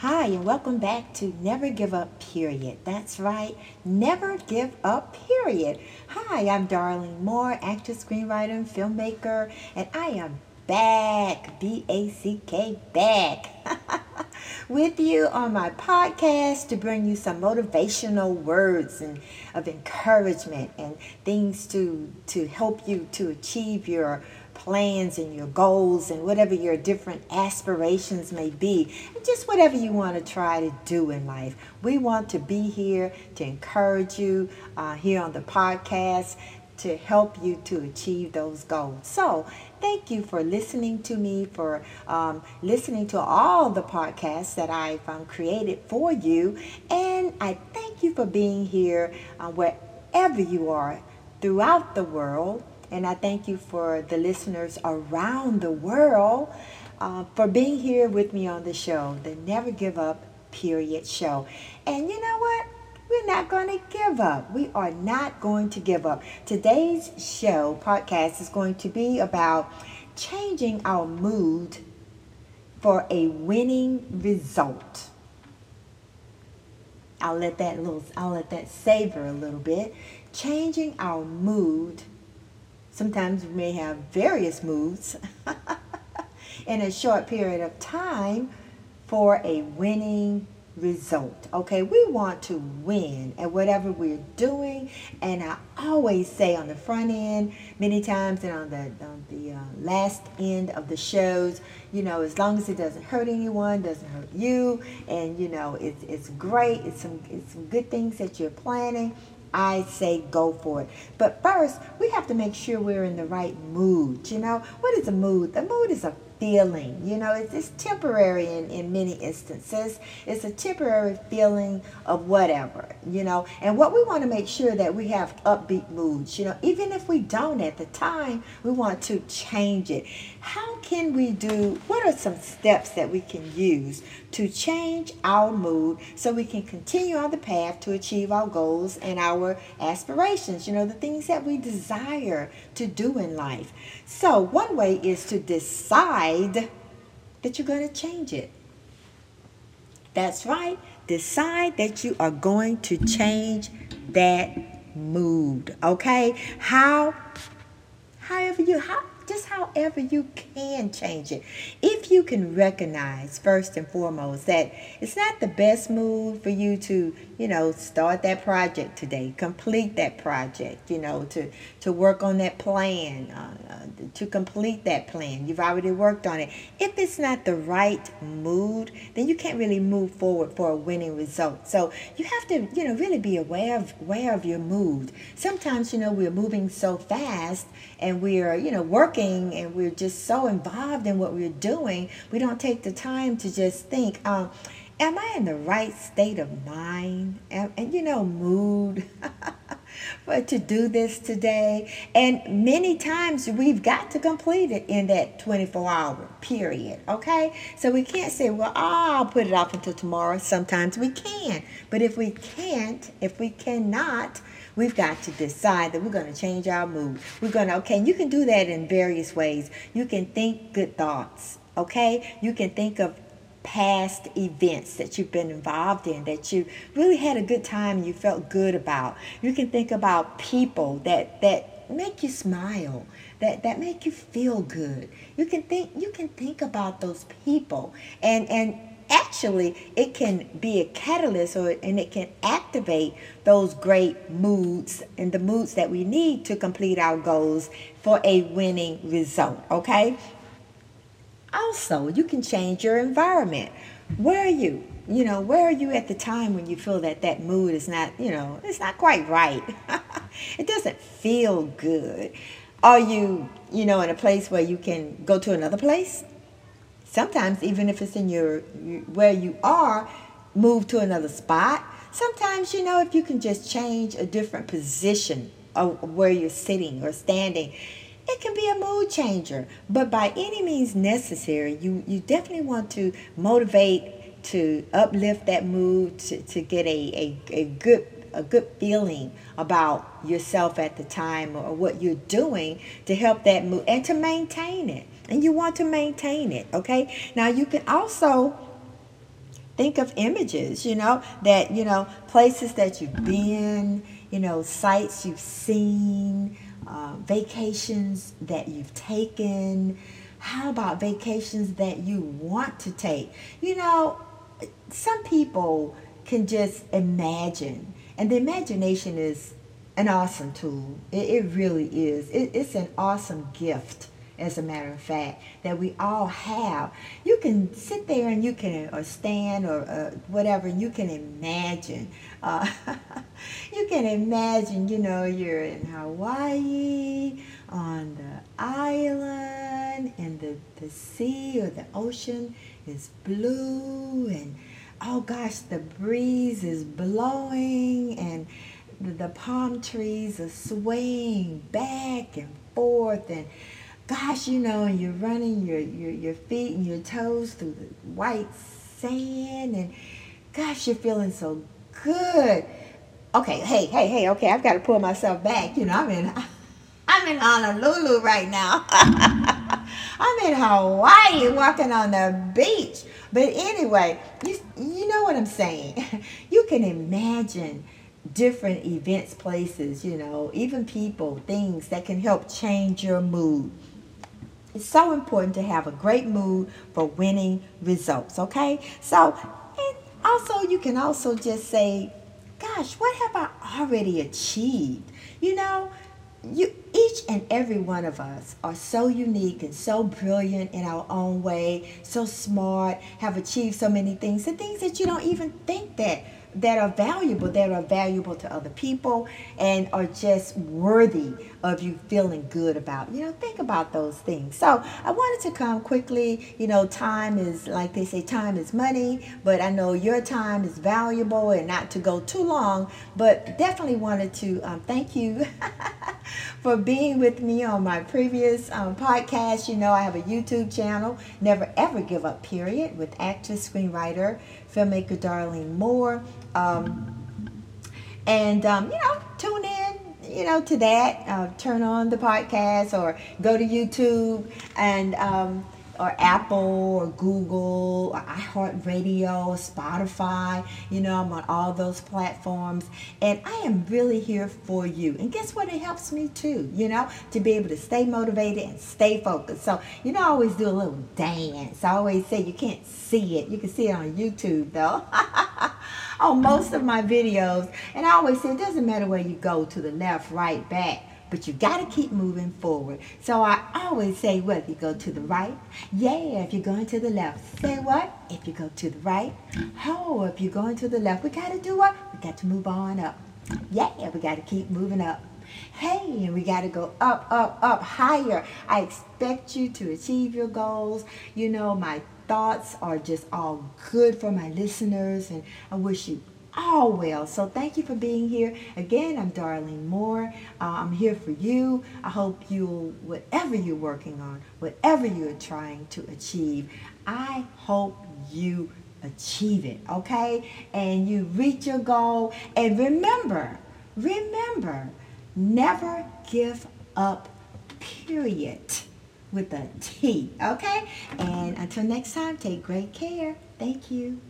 Hi, and welcome back to Never Give Up, period. That's right, Never Give Up, period. Hi, I'm Darlene Moore, actress, screenwriter, and filmmaker, and I am back, B A C K, back, with you on my podcast to bring you some motivational words and of encouragement and things to to help you to achieve your plans and your goals and whatever your different aspirations may be, and just whatever you want to try to do in life. We want to be here to encourage you uh, here on the podcast to help you to achieve those goals. So, thank you for listening to me, for um, listening to all the podcasts that I've um, created for you. And I thank you for being here uh, wherever you are throughout the world. And I thank you for the listeners around the world uh, for being here with me on the show, the Never Give Up Period Show. And you know what? We're not going to give up. We are not going to give up. Today's show, podcast, is going to be about changing our mood for a winning result. I'll let that little I'll let that savor a little bit. Changing our mood Sometimes we may have various moods in a short period of time for a winning result. Okay, we want to win at whatever we're doing, and I always say on the front end, many times, and on the on the uh, last end of the shows, you know, as long as it doesn't hurt anyone, doesn't hurt you, and you know, it's it's great. It's some it's some good things that you're planning. I say go for it. But first, we have to make sure we're in the right mood. You know, what is a mood? The mood is a feeling. You know, it's, it's temporary in, in many instances. It's a temporary feeling of whatever, you know. And what we want to make sure that we have upbeat moods, you know, even if we don't at the time, we want to change it. How can we do, what are some steps that we can use to change our mood so we can continue on the path to achieve our goals and our aspirations, you know, the things that we desire to do in life? So, one way is to decide that you're going to change it. That's right. Decide that you are going to change that mood. Okay? How however you how just however you can change it. If you can recognize first and foremost that it's not the best mood for you to, you know, start that project today, complete that project, you know, to to work on that plan, uh, uh, to complete that plan. You've already worked on it. If it's not the right mood, then you can't really move forward for a winning result. So you have to, you know, really be aware of aware of your mood. Sometimes, you know, we're moving so fast and we're, you know, working and we're just so involved in what we're doing, we don't take the time to just think, um, am I in the right state of mind? And, and you know, mood. for to do this today. And many times we've got to complete it in that 24 hour period. Okay? So we can't say, well, oh, I'll put it off until tomorrow. Sometimes we can. But if we can't, if we cannot, We've got to decide that we're going to change our mood. We're going to, okay, you can do that in various ways. You can think good thoughts, okay? You can think of past events that you've been involved in that you really had a good time and you felt good about. You can think about people that that make you smile, that that make you feel good. You can think you can think about those people and and actually it can be a catalyst or and it can activate those great moods and the moods that we need to complete our goals for a winning result okay also you can change your environment. Where are you? You know where are you at the time when you feel that that mood is not you know it's not quite right? It doesn't feel good. Are you you know in a place where you can go to another place? Sometimes, even if it's in your where you are, move to another spot. Sometimes, you know, if you can just change a different position of where you're sitting or standing, it can be a mood changer. But by any means necessary, you, you definitely want to motivate to uplift that mood, to, to get a, a, a good a good feeling about yourself at the time or what you're doing to help that mood and to maintain it and you want to maintain it, okay? Now you can also think of images, you know, that, you know, places that you've been, you know, sights you've seen, uh, vacations that you've taken. How about vacations that you want to take? You know, some people can just imagine, and the imagination is an awesome tool. It, it really is. It, it's an awesome gift as a matter of fact, that we all have. You can sit there and you can, or stand or uh, whatever, and you can imagine. Uh, you can imagine, you know, you're in Hawaii, on the island, and the, the sea or the ocean is blue, and oh gosh, the breeze is blowing, and the, the palm trees are swaying back and forth, and gosh, you know, and you're running your, your, your feet and your toes through the white sand, and gosh, you're feeling so good. Okay, hey, hey, hey, okay, I've got to pull myself back. You know, I'm in, I'm in Honolulu right now. I'm in Hawaii walking on the beach. But anyway, you, you know what I'm saying. You can imagine different events, places, you know, even people, things that can help change your mood. It's so important to have a great mood for winning results, okay? So, and also you can also just say, gosh, what have I already achieved? You know, you each and every one of us are so unique and so brilliant in our own way, so smart, have achieved so many things, the things that you don't even think that that are valuable, that are valuable to other people and are just worthy of you feeling good about. You know, think about those things. So I wanted to come quickly. You know, time is, like they say, time is money, but I know your time is valuable and not to go too long, but definitely wanted to um, thank you for being with me on my previous um, podcast. You know, I have a YouTube channel, Never Ever Give Up, period, with actress, screenwriter, filmmaker Darlene Moore. Um, and, um, you know, tune in you know, to that, uh, turn on the podcast or go to YouTube and um, or Apple or Google or iHeartRadio, Spotify. You know, I'm on all those platforms. And I am really here for you. And guess what? It helps me too, you know, to be able to stay motivated and stay focused. So, you know, I always do a little dance. I always say you can't see it. You can see it on YouTube though. on most of my videos. And I always say it doesn't matter where you go to the left, right, back but you got to keep moving forward. So I always say, well, if you go to the right, yeah, if you're going to the left. Say what? If you go to the right, oh, if you're going to the left, we got to do what? We got to move on up. Yeah, we got to keep moving up. Hey, and we got to go up, up, up, higher. I expect you to achieve your goals. You know, my thoughts are just all good for my listeners, and I wish you all well. So thank you for being here. Again, I'm Darlene Moore. Uh, I'm here for you. I hope you'll, whatever you're working on, whatever you're trying to achieve, I hope you achieve it, okay? And you reach your goal. And remember, remember, never give up, period, with a T, okay? And until next time, take great care. Thank you.